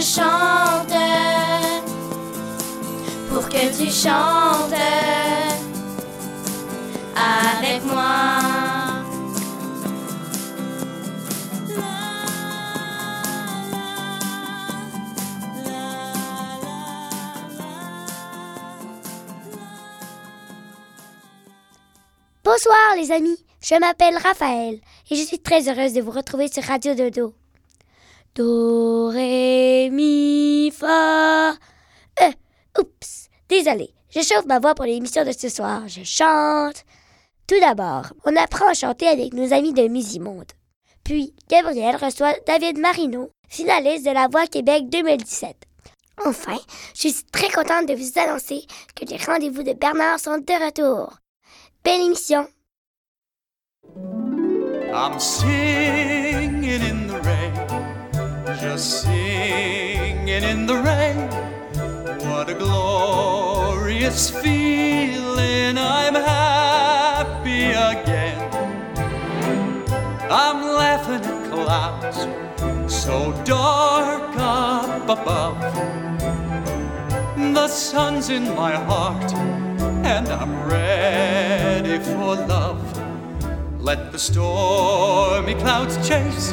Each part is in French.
Chante pour que tu chantes avec moi. Bonsoir les amis, je m'appelle Raphaël et je suis très heureuse de vous retrouver sur Radio Dodo. Do, ré, mi, fa. Euh, oups, désolé, je chauffe ma voix pour l'émission de ce soir. Je chante. Tout d'abord, on apprend à chanter avec nos amis de Musimonde. Puis, Gabriel reçoit David Marino, finaliste de La Voix Québec 2017. Enfin, je suis très contente de vous annoncer que les rendez-vous de Bernard sont de retour. Belle émission! Just singing in the rain. What a glorious feeling! I'm happy again. I'm laughing at clouds so dark up above. The sun's in my heart, and I'm ready for love. Let the stormy clouds chase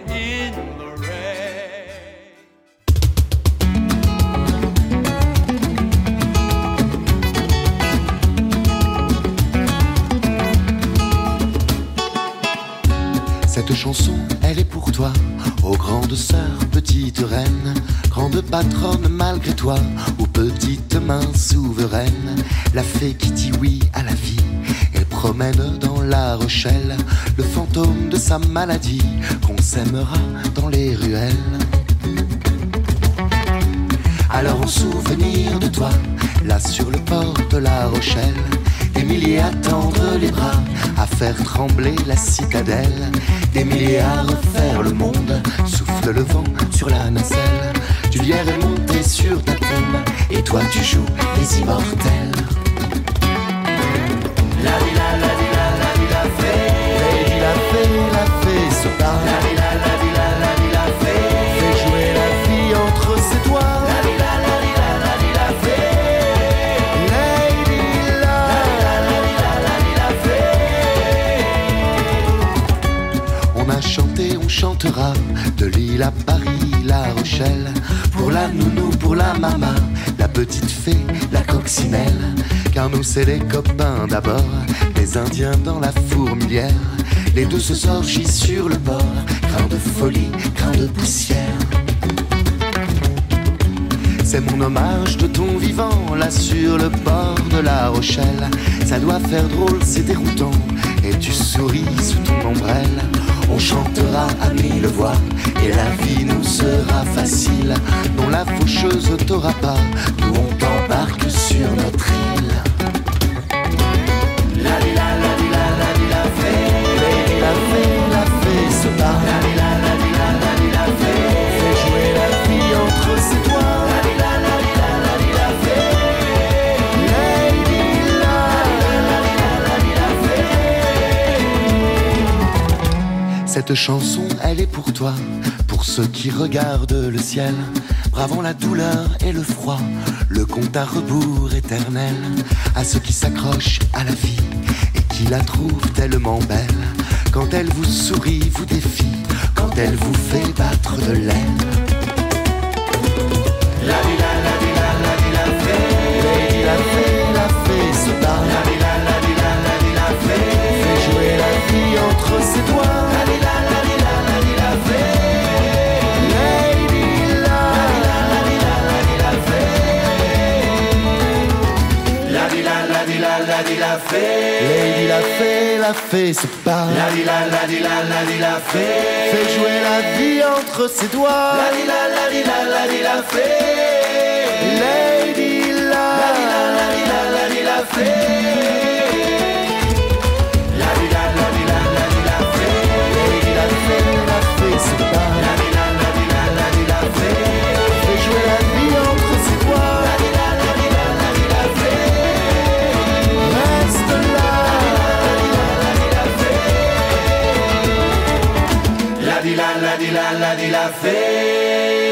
Cette chanson, elle est pour toi, ô grande sœur, petite reine, grande patronne malgré toi, ô petite main souveraine, la fée qui dit oui à la vie, elle promène dans la Rochelle le fantôme de sa maladie, qu'on s'aimera dans les ruelles. Alors en souvenir de toi, là sur le port de la Rochelle, des milliers à tendre les bras, à faire trembler la citadelle, des milliers à refaire le monde, souffle le vent sur la nacelle, tu viens monter sur ta tombe, et toi tu joues les immortels. La la, la la, la vie, la fée, la fée, la fée se bat. De Lille à Paris, La Rochelle, pour la nounou, pour la maman, la petite fée, la coccinelle. Car nous c'est les copains d'abord, les Indiens dans la fourmilière, les douces orgies sur le bord, grain de folie, grain de poussière. C'est mon hommage de ton vivant, là sur le bord de la Rochelle. Ça doit faire drôle, c'est déroutant, tu souris sous ton ombrelle. On chantera à mille voix, et la vie nous sera facile. Non, la faucheuse t'aura pas, nous on t'embarque sur notre île. Cette chanson, elle est pour toi, pour ceux qui regardent le ciel, bravant la douleur et le froid, le compte à rebours éternel, à ceux qui s'accrochent à la vie et qui la trouvent tellement belle. Quand elle vous sourit, vous défie, quand elle vous fait battre de l'aile. La la, la la, la la la la. La vie, ses doigts. La, la vie, la fée, Lady la fée, la fée se bat. La vie, la, la la, la la fée, fait jouer la vie entre ses doigts. La la, la la, la la fée, Lady la, la la, la la, la fée. La, la vie, la, la vie,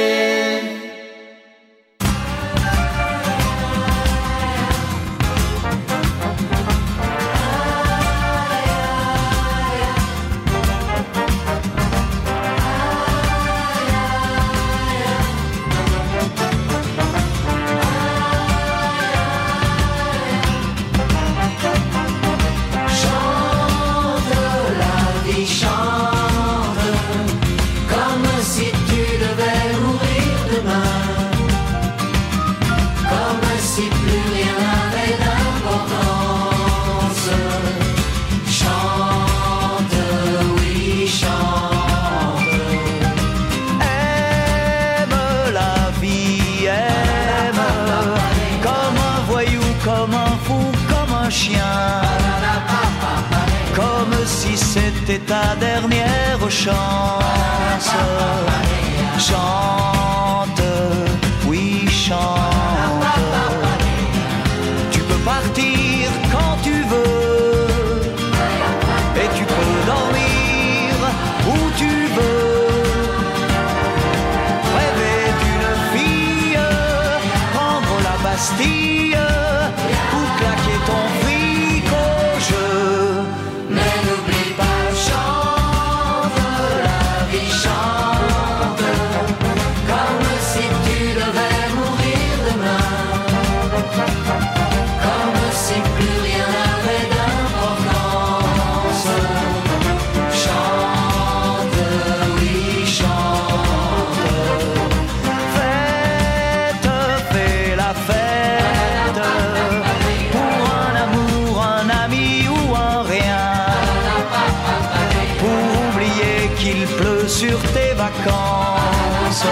tes vacances.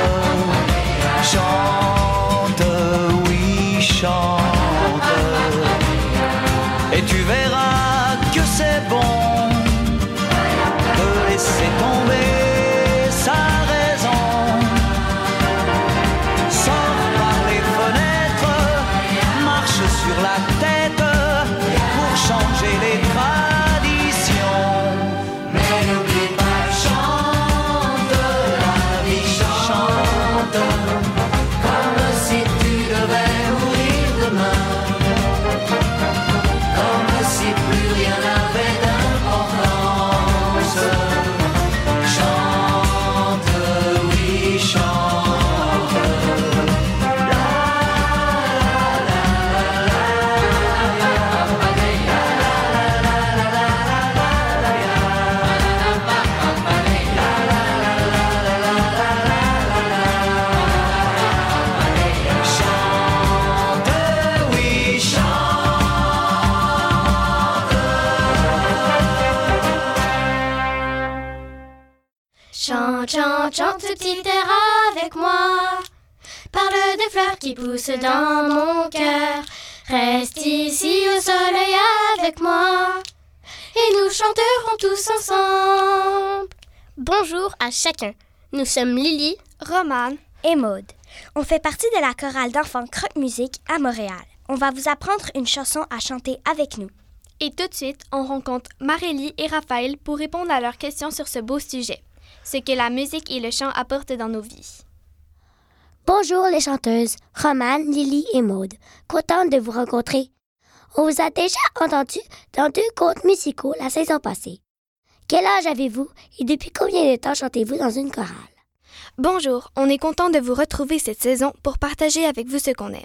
Chante, oui, chante. Qui poussent dans mon cœur. Reste ici au soleil avec moi. Et nous chanterons tous ensemble. Bonjour à chacun. Nous sommes Lily, Romane et Maude. On fait partie de la chorale d'enfants Croque Musique à Montréal. On va vous apprendre une chanson à chanter avec nous. Et tout de suite, on rencontre Marélie et Raphaël pour répondre à leurs questions sur ce beau sujet, ce que la musique et le chant apportent dans nos vies. Bonjour les chanteuses, Romane, Lily et Maude. Contente de vous rencontrer. On vous a déjà entendu dans deux contes musicaux la saison passée. Quel âge avez-vous et depuis combien de temps chantez-vous dans une chorale? Bonjour, on est content de vous retrouver cette saison pour partager avec vous ce qu'on aime.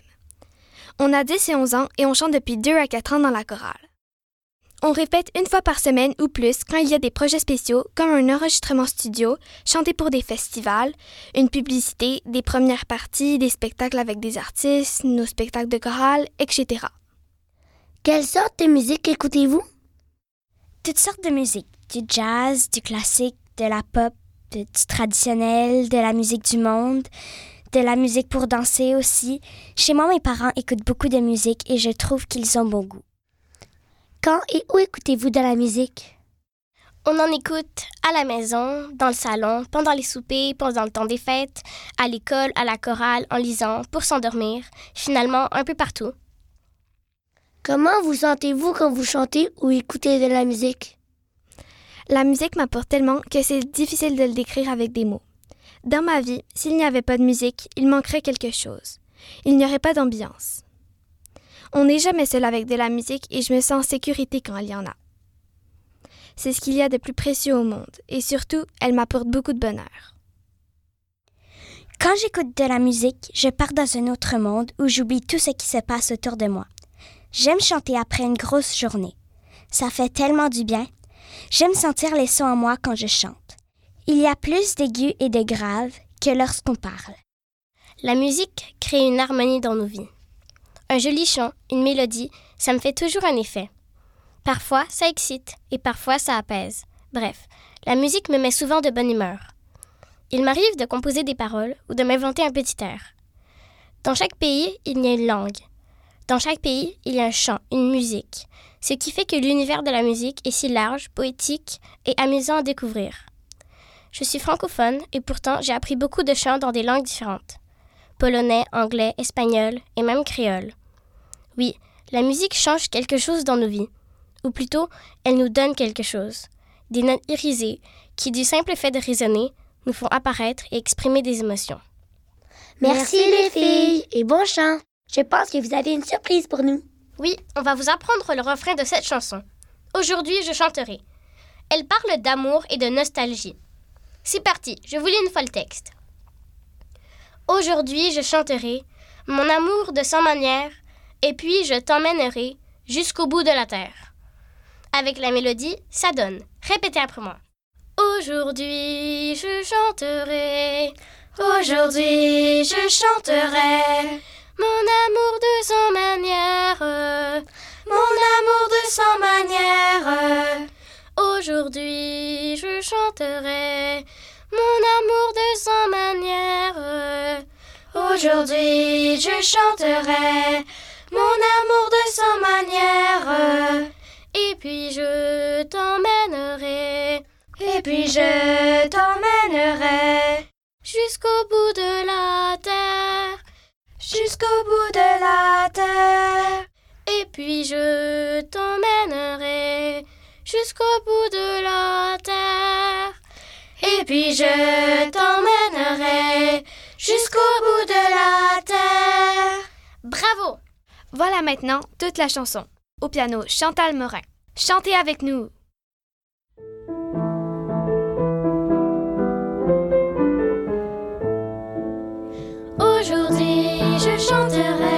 On a 10 et 11 ans et on chante depuis 2 à 4 ans dans la chorale. On répète une fois par semaine ou plus quand il y a des projets spéciaux comme un enregistrement studio, chanter pour des festivals, une publicité, des premières parties, des spectacles avec des artistes, nos spectacles de chorale, etc. Quelle sorte de musique écoutez-vous? Toutes sortes de musique, du jazz, du classique, de la pop, de- du traditionnel, de la musique du monde, de la musique pour danser aussi. Chez moi, mes parents écoutent beaucoup de musique et je trouve qu'ils ont bon goût. Quand et où écoutez-vous de la musique? On en écoute à la maison, dans le salon, pendant les soupers, pendant le temps des fêtes, à l'école, à la chorale, en lisant, pour s'endormir, finalement un peu partout. Comment vous sentez-vous quand vous chantez ou écoutez de la musique? La musique m'apporte tellement que c'est difficile de le décrire avec des mots. Dans ma vie, s'il n'y avait pas de musique, il manquerait quelque chose. Il n'y aurait pas d'ambiance. On n'est jamais seul avec de la musique et je me sens en sécurité quand il y en a. C'est ce qu'il y a de plus précieux au monde et surtout, elle m'apporte beaucoup de bonheur. Quand j'écoute de la musique, je pars dans un autre monde où j'oublie tout ce qui se passe autour de moi. J'aime chanter après une grosse journée. Ça fait tellement du bien. J'aime sentir les sons en moi quand je chante. Il y a plus d'aigus et de graves que lorsqu'on parle. La musique crée une harmonie dans nos vies. Un joli chant, une mélodie, ça me fait toujours un effet. Parfois, ça excite et parfois, ça apaise. Bref, la musique me met souvent de bonne humeur. Il m'arrive de composer des paroles ou de m'inventer un petit air. Dans chaque pays, il y a une langue. Dans chaque pays, il y a un chant, une musique, ce qui fait que l'univers de la musique est si large, poétique et amusant à découvrir. Je suis francophone et pourtant j'ai appris beaucoup de chants dans des langues différentes. Polonais, anglais, espagnol et même créole. Oui, la musique change quelque chose dans nos vies. Ou plutôt, elle nous donne quelque chose. Des notes irisées qui, du simple fait de résonner, nous font apparaître et exprimer des émotions. Merci les filles et bon chant. Je pense que vous avez une surprise pour nous. Oui, on va vous apprendre le refrain de cette chanson. Aujourd'hui, je chanterai. Elle parle d'amour et de nostalgie. C'est parti, je vous lis une fois le texte. Aujourd'hui, je chanterai mon amour de cent manières, et puis je t'emmènerai jusqu'au bout de la terre. Avec la mélodie, ça donne. Répétez après moi. Aujourd'hui, je chanterai. Aujourd'hui, je chanterai mon amour de cent manières. Mon amour de cent manières. Aujourd'hui, je chanterai mon amour de cent manières. Aujourd'hui, je chanterai mon amour de cent manières. Et puis je t'emmènerai. Et puis je t'emmènerai jusqu'au bout de la terre. Jusqu'au bout de la terre. Et puis je t'emmènerai jusqu'au bout de la terre. Et puis je t'emmènerai jusqu'au bout de la terre. Bravo! Voilà maintenant toute la chanson. Au piano, Chantal Morin. Chantez avec nous! Aujourd'hui, je chanterai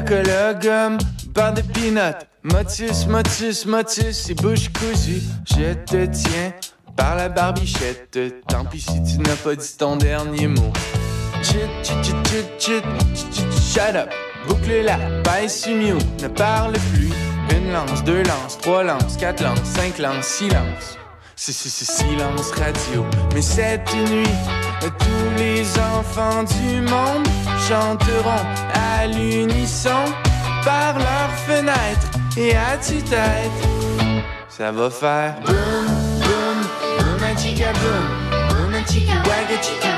chocolat, gomme, barre de peanuts. Motus, motus, motus et bouche cousue. Je te tiens par la barbichette. Tant pis si tu n'as pas dit ton dernier mot. Chit, chit, chit, chit, chit, chit, chit, shut up. Boucle-la, sur mute, ne parle plus. Une lance, deux lances, trois lances, quatre lances, cinq lances, silence. C'est c'est- c'est silence radio. Mais cette nuit, tous les enfants du monde chanteront à l'unisson par leurs fenêtres et à tue-tête. Ça va faire boum, boum, boum, chica boum, boum, chica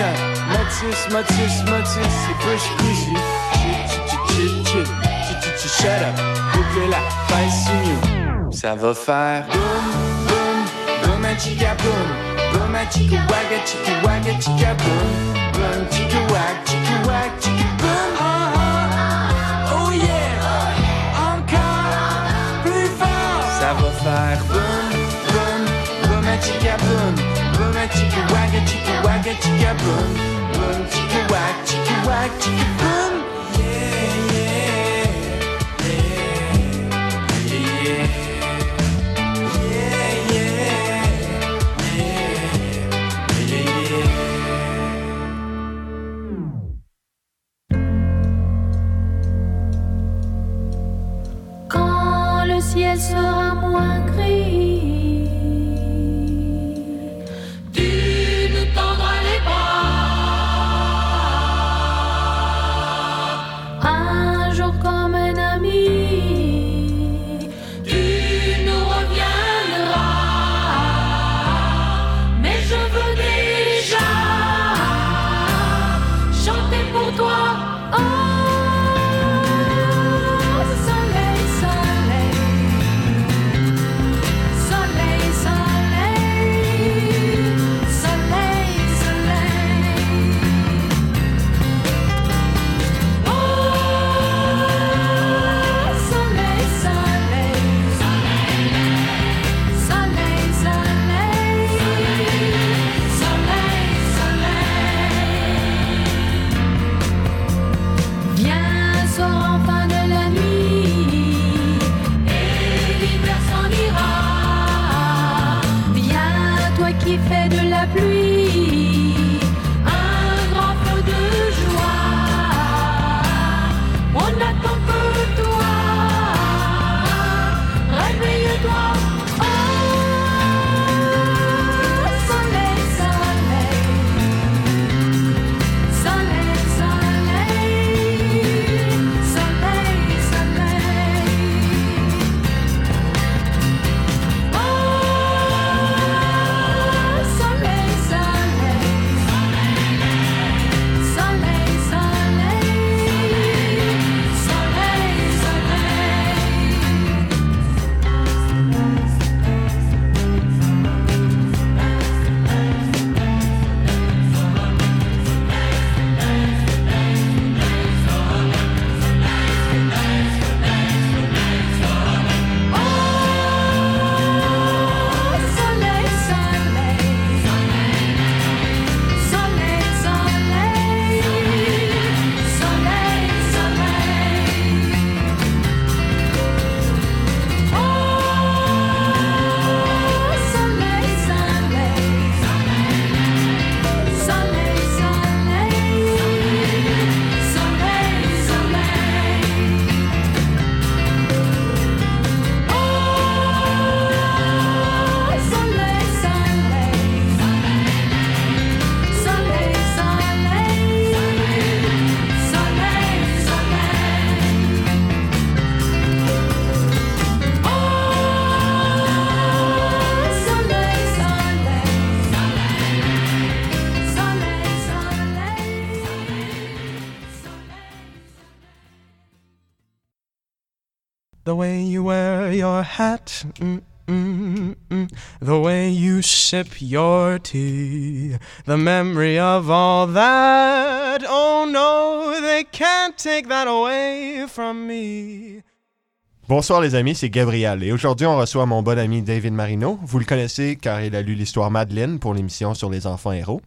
Matisse, Matisse, Matisse, c'est Bush Easy. Chill, shut up, bouclez la face Ça va faire boum, boum, boum, un chica boum, boum, un chica chica chica boum, boum, chica wag, chica wag, chica boum, oh, oh yeah, encore plus fort. Ça va faire boum. whack, whack, boom, whack, whack, whack, whack, whack, The way you wear your hat, mm, mm, mm, the way you sip your tea, the memory of all that. Oh no, they can't take that away from me. Bonsoir les amis, c'est Gabriel et aujourd'hui on reçoit mon bon ami David Marino. Vous le connaissez car il a lu l'histoire Madeleine pour l'émission sur les enfants héros.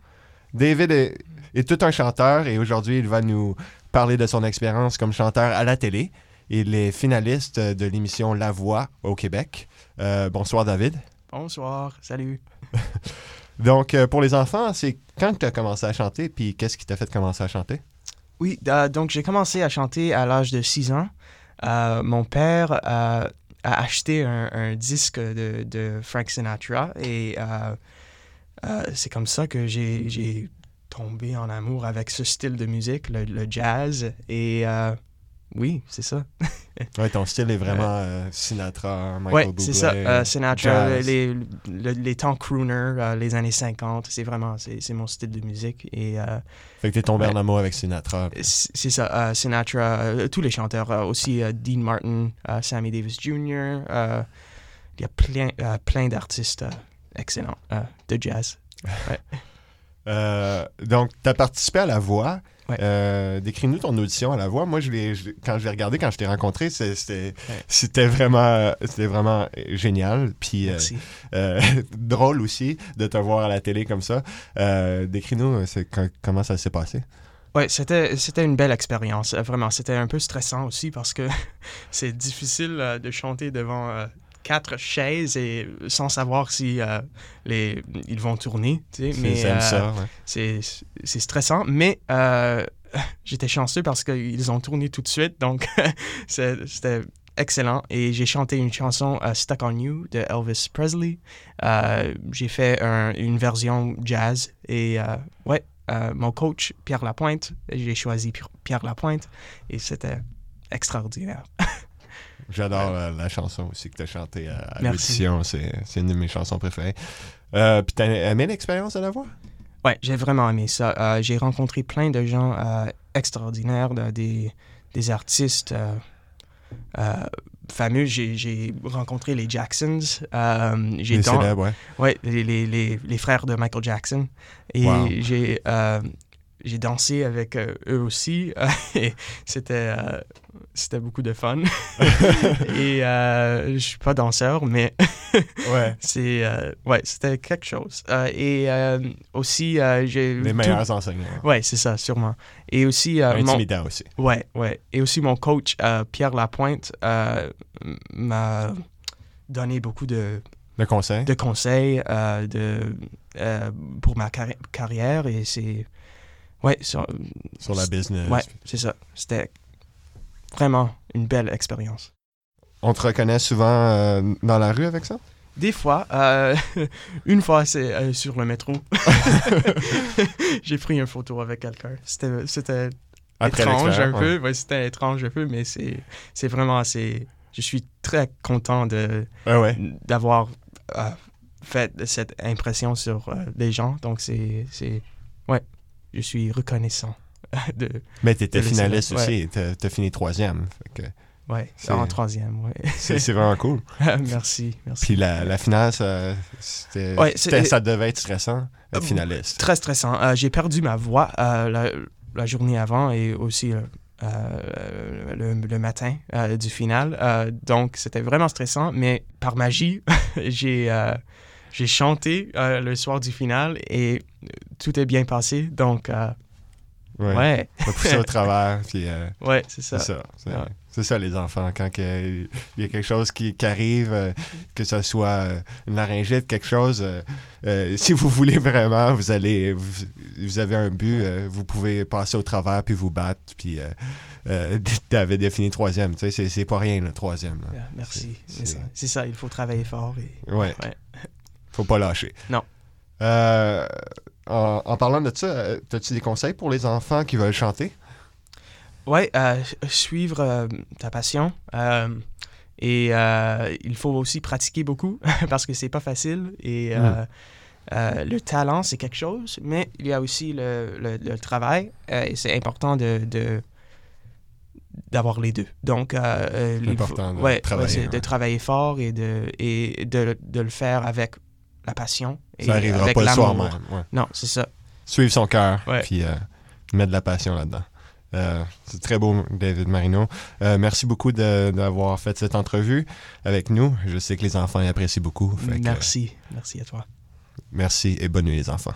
David est, est tout un chanteur et aujourd'hui il va nous parler de son expérience comme chanteur à la télé. Il est finaliste de l'émission La Voix au Québec. Euh, bonsoir David. Bonsoir, salut. Donc euh, pour les enfants, c'est quand tu as commencé à chanter puis qu'est-ce qui t'a fait commencer à chanter? Oui, euh, donc j'ai commencé à chanter à l'âge de 6 ans. Euh, mon père a acheté un, un disque de, de Frank Sinatra et c'est comme ça que j'ai tombé en amour avec ce style de musique, le, le jazz. Et oui, c'est ça. Ouais, ton style est vraiment euh, Sinatra, Michael Ouais, Bublé. c'est ça. Euh, Sinatra, les, les, les temps crooner, euh, les années 50, c'est vraiment, c'est c'est mon style de musique. Et, euh, Fait que t'es tombé en amour avec Sinatra. C'est ça, euh, Sinatra, euh, tous les chanteurs, euh, aussi euh, Dean Martin, euh, Sammy Davis Jr., euh, il y a plein, euh, plein d'artistes euh, excellents euh, de jazz. Ouais. Euh, donc, tu as participé à La Voix Ouais. Euh, Décris-nous ton audition à la voix. Moi, je l'ai, quand je l'ai regardé, quand je t'ai rencontré, c'était, vraiment, c'était vraiment génial. Puis euh, Merci. euh, drôle aussi de te voir à la télé comme ça. Euh, décris-nous euh, comment ça s'est passé? Ouais, c'était, c'était une belle expérience. Euh, Vraiment, c'était un peu stressant aussi parce que c'est difficile euh, de chanter devant euh, quatre chaises et sans savoir si euh, les, ils vont tourner. Tu sais, mais euh, ouais. c'est, stressant, mais euh, j'étais chanceux parce qu'ils ont tourné tout de suite, donc c'était excellent. Et j'ai chanté une chanson euh, Stuck on You de Elvis Presley. Euh, j'ai fait un- une version jazz et euh, ouais, euh, mon coach Pierre Lapointe, j'ai choisi Pierre- Pierre Lapointe et c'était extraordinaire. J'adore la, la chanson aussi que tu as chantée à, à l'audition. C'est, une de mes chansons préférées. Euh, puis t'as aimé l'expérience de la voix? Ouais, j'ai vraiment aimé ça. Euh, j'ai rencontré plein de gens euh, extraordinaires, de- des, des artistes fameux. J'ai, rencontré les Jacksons. j'ai Les célèbres, ouais. Ouais, les, les, les, les frères de Michael Jackson. Et Wow. j'ai, j'ai dansé avec euh, eux aussi. et c'était, euh, c'était beaucoup de fun. et euh, je suis pas danseur, mais Ouais. c'est, euh, ouais, c'était quelque chose. Euh, et euh, aussi, j'ai... Les tout- meilleurs enseignants. Ouais, c'est ça, sûrement. Et aussi... mon- Intimidant aussi. Ouais, ouais. Et aussi, mon coach, Pierre Lapointe, m'a donné beaucoup de... De conseils? De conseils de, pour ma carri- carrière. Et c'est... Ouais, sur, Sur la business. Ouais, c'est ça. C'était vraiment une belle expérience. On te reconnaît souvent euh, dans la rue avec ça? Des fois, euh, une fois, c'est euh, sur le métro. J'ai pris une photo avec quelqu'un. C'était, étrange un peu. Ouais, c'était étrange un peu, mais c'est, vraiment assez. Je suis très content Ouais, ouais? d'avoir euh, fait cette impression sur les gens. Donc, c'est, c'est. Ouais, je suis reconnaissant. de, Mais t'étais de laisser- finaliste ouais. aussi. T'as, t'as fini troisième. Fait que Ouais, c'est- en troisième, ouais. C'est, vraiment cool. merci, merci. Puis la, la finale, ça, Ouais, ça devait être stressant, être finaliste. Très stressant. Euh, j'ai perdu ma voix euh, la, la journée avant et aussi euh, euh, le, le matin euh, du final. Euh, donc, c'était vraiment stressant, mais par magie, j'ai euh, j'ai chanté euh, le soir du final et tout est bien passé. Donc, euh, Ouais. ouais. T'as poussé au travers. Puis, euh, Ouais, c'est ça. C'est ça. C'est, ça, les enfants. Quand il y a quelque chose qui, qui arrive, euh, que ce soit euh, une laryngite, quelque chose, euh, si vous voulez vraiment, vous allez, vous, vous avez un but, vous pouvez passer au travers puis vous battre. Puis, t'avais défini troisième. Tu sais, c'est, pas rien, le troisième. là. Yeah, merci. C'est- C'est ça. C'est ça, il faut travailler fort. Et... Ouais. ouais. Faut pas lâcher. Non. En, en parlant de ça, euh, as-tu des conseils pour les enfants qui veulent chanter? Ouais, euh, suivre euh, ta passion. euh, et il faut aussi pratiquer beaucoup parce que c'est pas facile. Et euh, Mm. euh, le talent, c'est quelque chose, mais il y a aussi le, le- le travail. et c'est important de, de- d'avoir les deux. Donc, euh, important de ouais, travailler, ouais, c'est ouais. de travailler fort et de, et de, de le faire avec la passion. Et Ça arrivera avec pas le soir même, ouais. Non, c'est ça. Suivre son cœur, puis euh, mettre de la passion là-dedans. Euh, c'est très beau, David Marino. Euh, merci beaucoup d'avoir fait cette entrevue avec nous. Je sais que les enfants y apprécient beaucoup. que, Merci. Merci à toi. merci et bonne nuit, les enfants.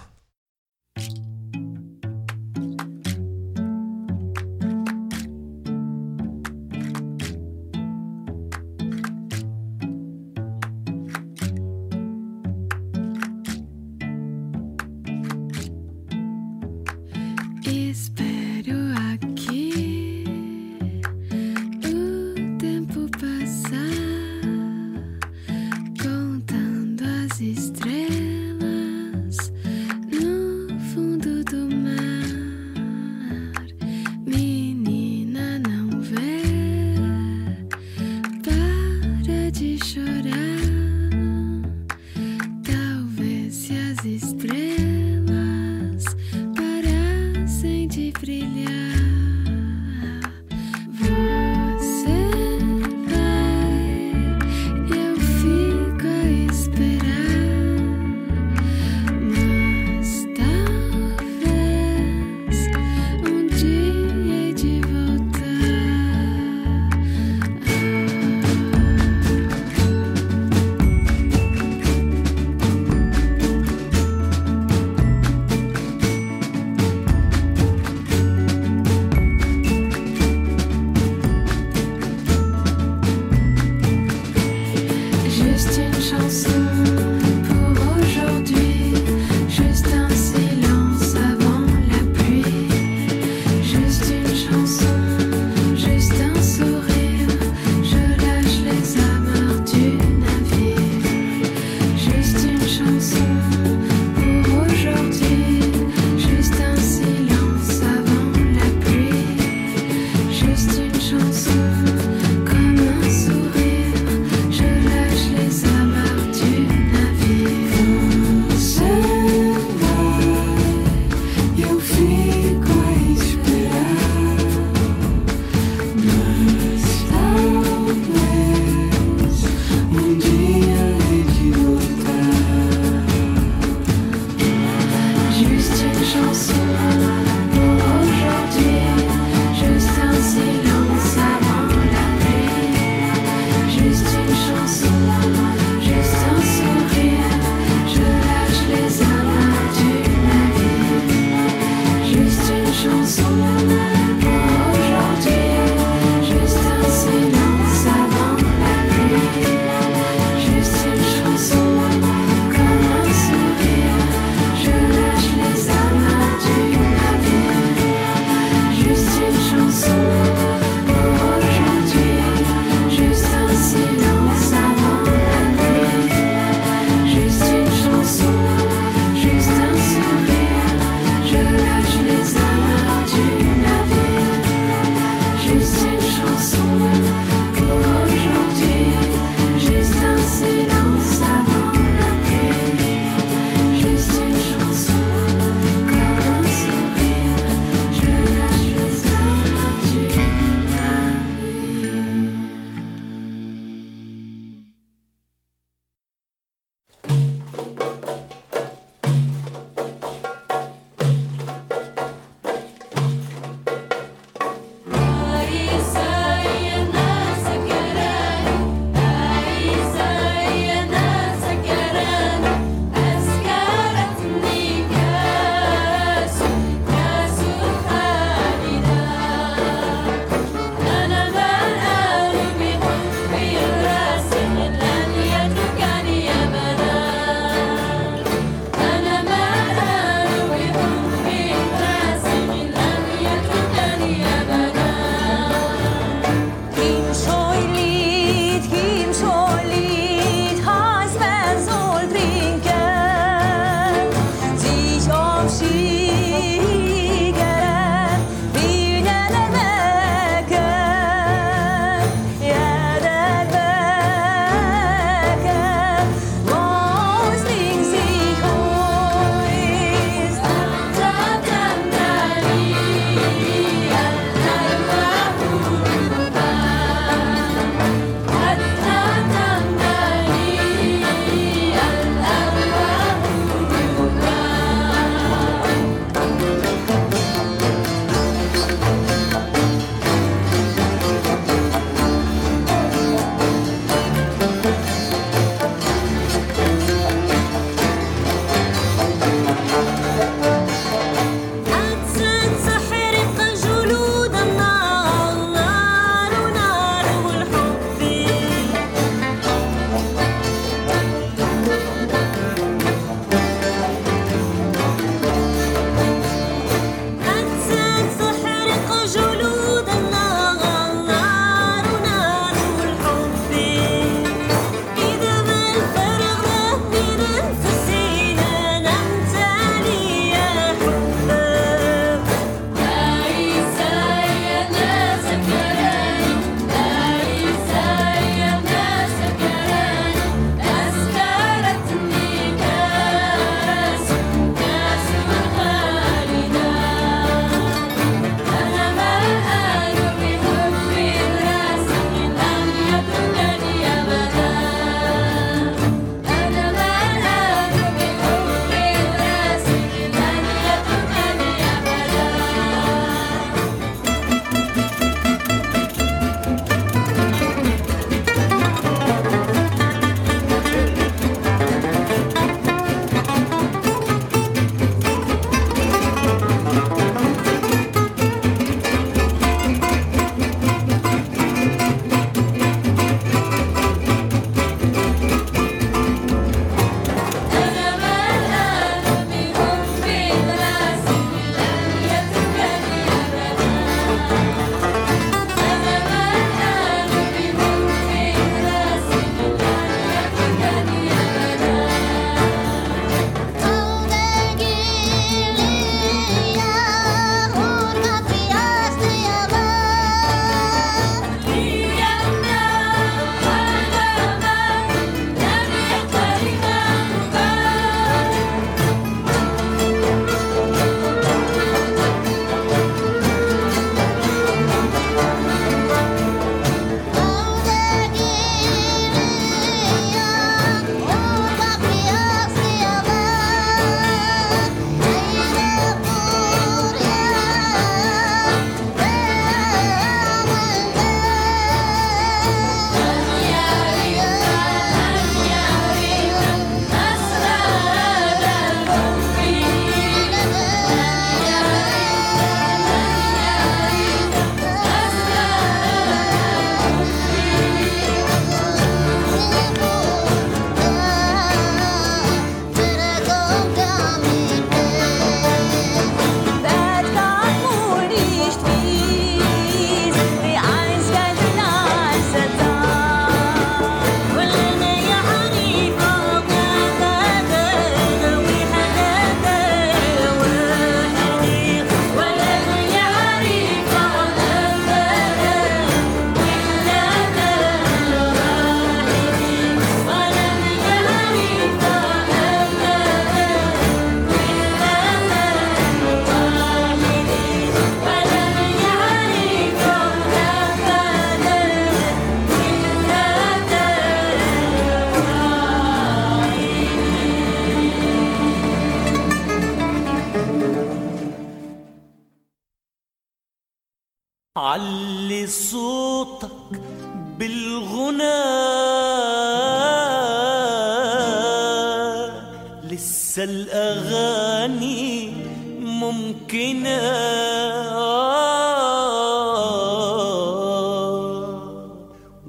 الأغاني ممكنة.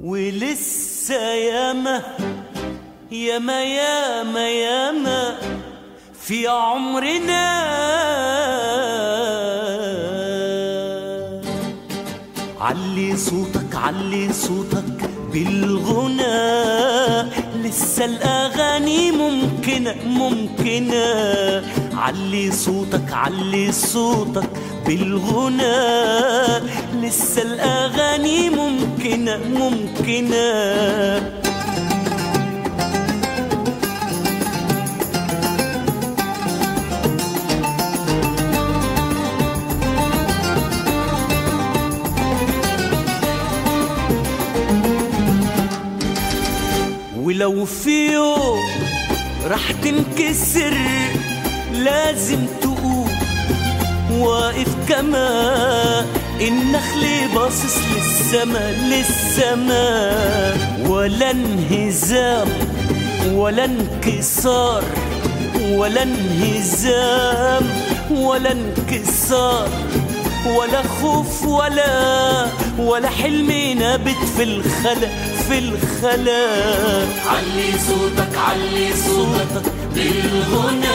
ولسه ياما ياما ياما ياما في عمرنا. علي صوتك علي صوتك بالغنى. الأغاني ممكنه ممكنه علي صوتك علي صوتك بالغنى. لسه الأغاني ممكنه ممكنه ولو في يوم راح تنكسر لازم تقوم واقف كما النخل باصص للسما للسما. ولا انهزام ولا انكسار ولا انهزام ولا انكسار. ولا خوف ولا ولا حلم نابت في الخلا. في الخلا علي صوتك علي صوتك بالغنى.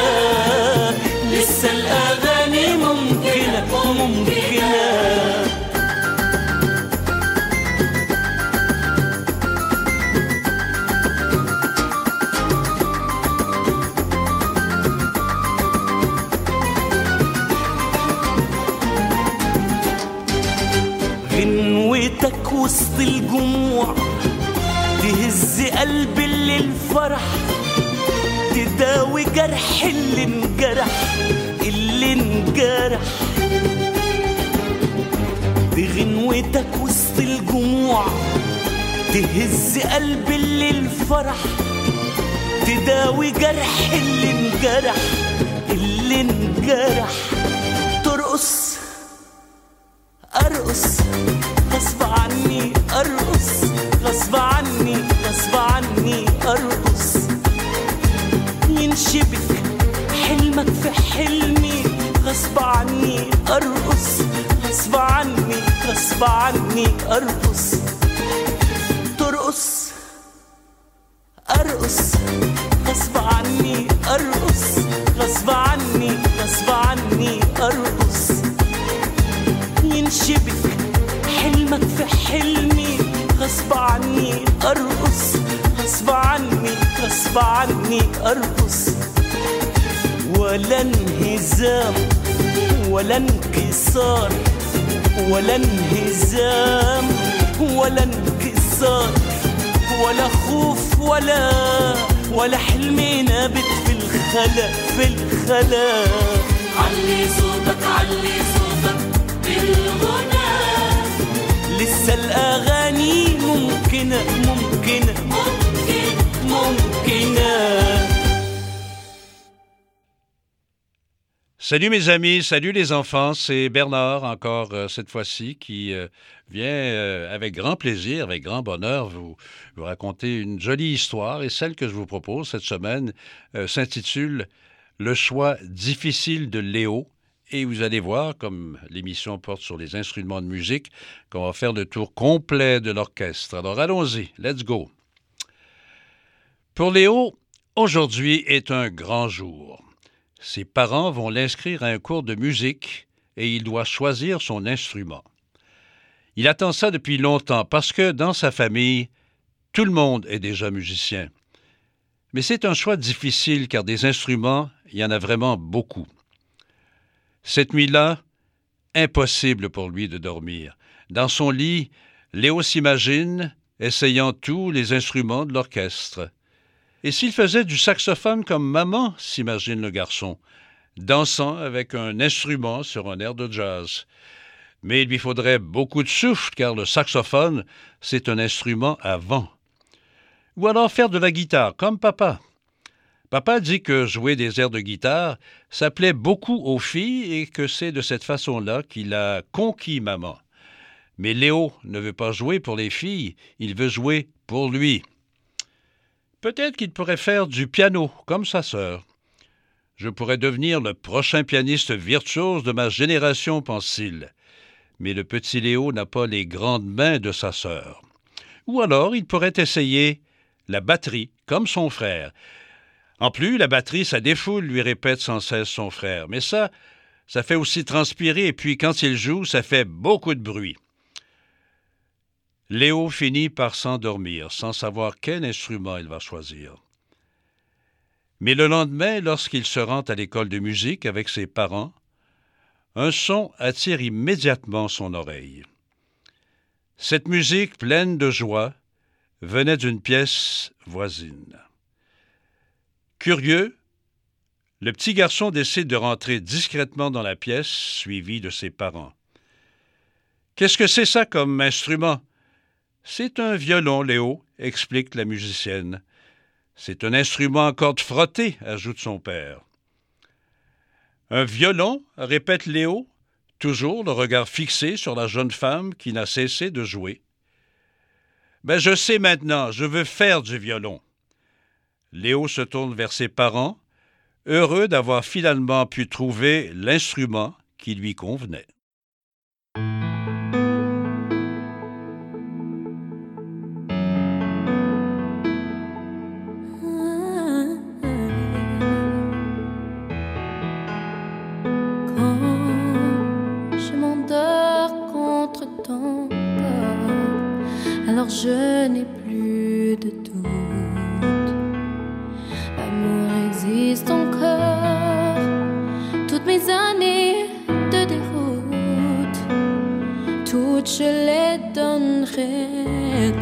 لسه الأغاني ممكنة ممكنة. غنوتك وسط الجموع. تهز قلب اللي الفرح تداوي جرح اللي انجرح اللي انجرح. بغنوتك وسط الجموع تهز قلب اللي الفرح تداوي جرح اللي انجرح اللي انجرح. انكسار ولا انهزام ولا انكسار ولا خوف ولا ولا حلم نابت في الخلا في الخلا. علي صوتك علي صوتك بالغنى. لسه الأغاني ممكنة ممكنة ممكن ممكنة. Salut mes amis, salut les enfants, c'est Bernard encore euh, cette fois-ci qui euh, vient euh, avec grand plaisir, avec grand bonheur vous, vous raconter une jolie histoire et celle que je vous propose cette semaine s'intitule Le choix difficile de Léo et vous allez voir, comme l'émission porte sur les instruments de musique, qu'on va faire le tour complet de l'orchestre. Alors allons-y, let's go. Pour Léo, aujourd'hui est un grand jour. Ses parents vont l'inscrire à un cours de musique et il doit choisir son instrument. Il attend ça depuis longtemps parce que dans sa famille, tout le monde est déjà musicien. Mais c'est un choix difficile car des instruments, il y en a vraiment beaucoup. Cette nuit-là, impossible pour lui de dormir. Dans son lit, Léo s'imagine essayant tous les instruments de l'orchestre. Et s'il faisait du saxophone comme maman, s'imagine le garçon, dansant avec un instrument sur un air de jazz. Mais il lui faudrait beaucoup de souffle car le saxophone, c'est un instrument à vent. Ou alors faire de la guitare, comme papa. Papa dit que jouer des airs de guitare, ça beaucoup aux filles et que c'est de cette façon-là qu'il a conquis maman. Mais Léo ne veut pas jouer pour les filles, il veut jouer pour lui. Peut-être qu'il pourrait faire du piano, comme sa sœur. Je pourrais devenir le prochain pianiste virtuose de ma génération, pense-t-il. Mais le petit Léo n'a pas les grandes mains de sa sœur. Ou alors il pourrait essayer la batterie, comme son frère. En plus, la batterie, ça défoule, lui répète sans cesse son frère. Mais ça, ça fait aussi transpirer, et puis quand il joue, ça fait beaucoup de bruit. Léo finit par s'endormir, sans savoir quel instrument il va choisir. Mais le lendemain, lorsqu'il se rend à l'école de musique avec ses parents, un son attire immédiatement son oreille. Cette musique pleine de joie venait d'une pièce voisine. Curieux, le petit garçon décide de rentrer discrètement dans la pièce, suivi de ses parents. Qu'est-ce que c'est ça comme instrument? C'est un violon, Léo, explique la musicienne. C'est un instrument à cordes frottées, ajoute son père. Un violon, répète Léo, toujours le regard fixé sur la jeune femme qui n'a cessé de jouer. Ben, je sais maintenant, je veux faire du violon. Léo se tourne vers ses parents, heureux d'avoir finalement pu trouver l'instrument qui lui convenait. Je n'ai plus de doute. L'amour existe encore. Toutes mes années de déroute, toutes je les donnerai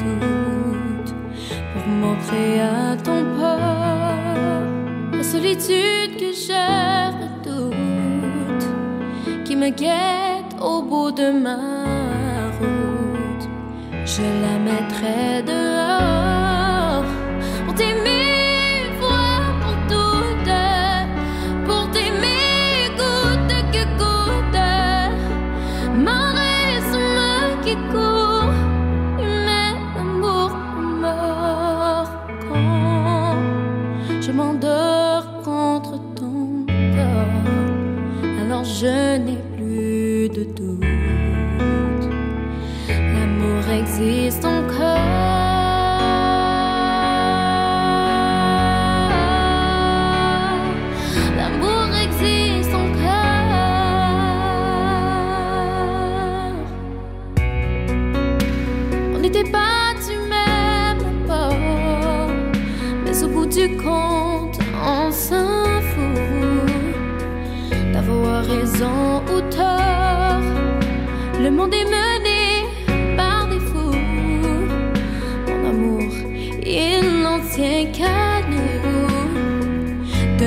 toutes pour montrer à ton port la solitude que je redoute, qui me guette au bout de ma. Je la mettrai dehors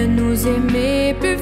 nous aimer plus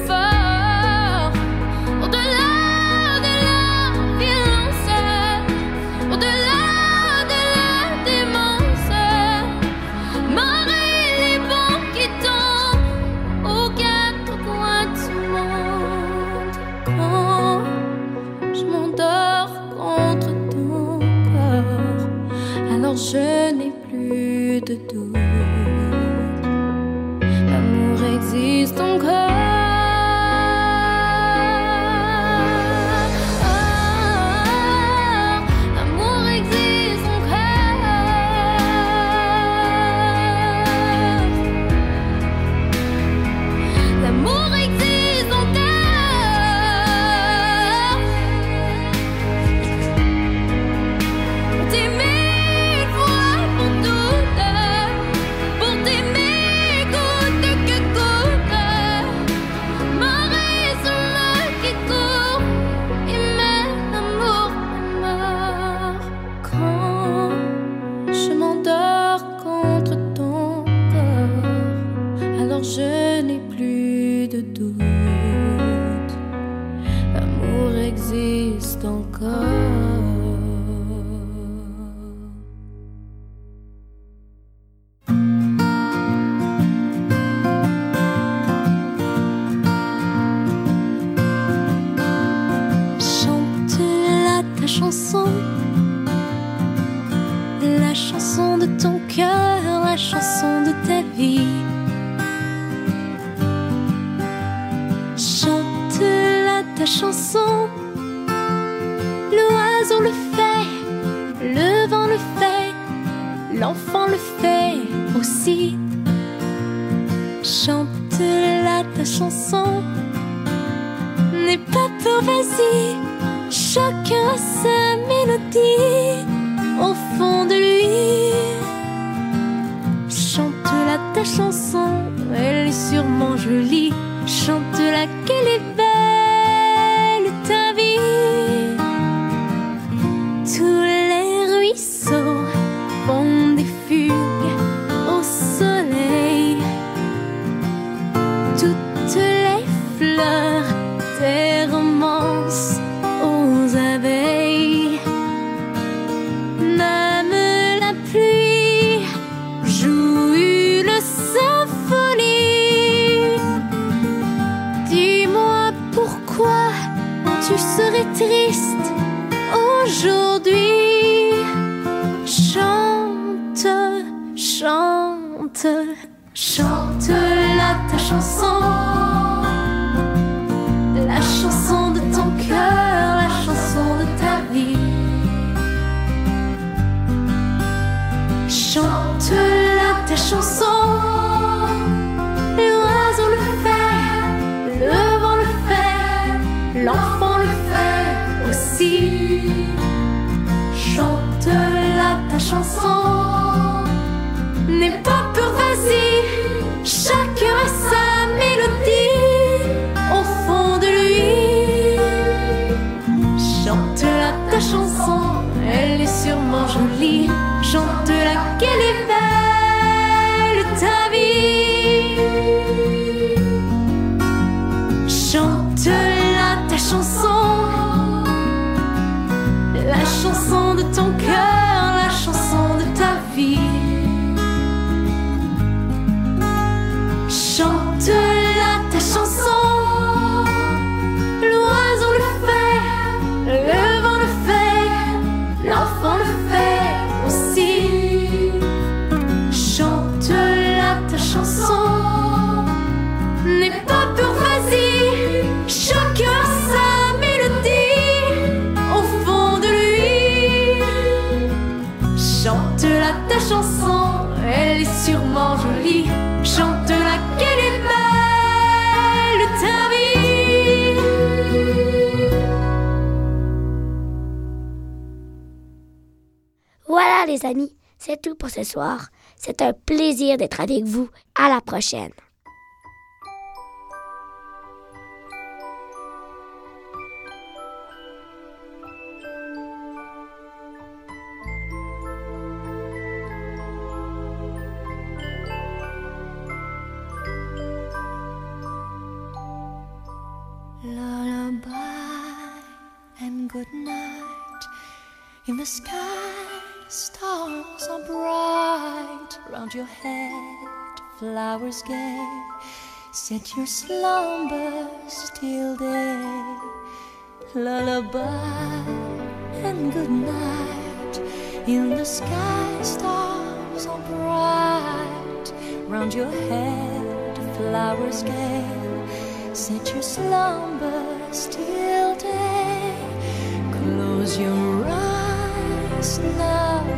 amis, c'est tout pour ce soir. C'est un plaisir d'être avec vous. À la prochaine. stars are bright round your head, flowers gay. Set your slumber still, day. Lullaby and good night. In the sky, stars are bright round your head, flowers gay. Set your slumber still, day. Close your eyes now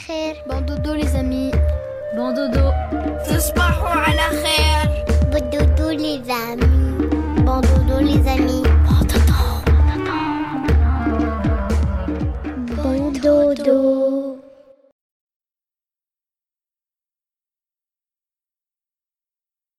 خير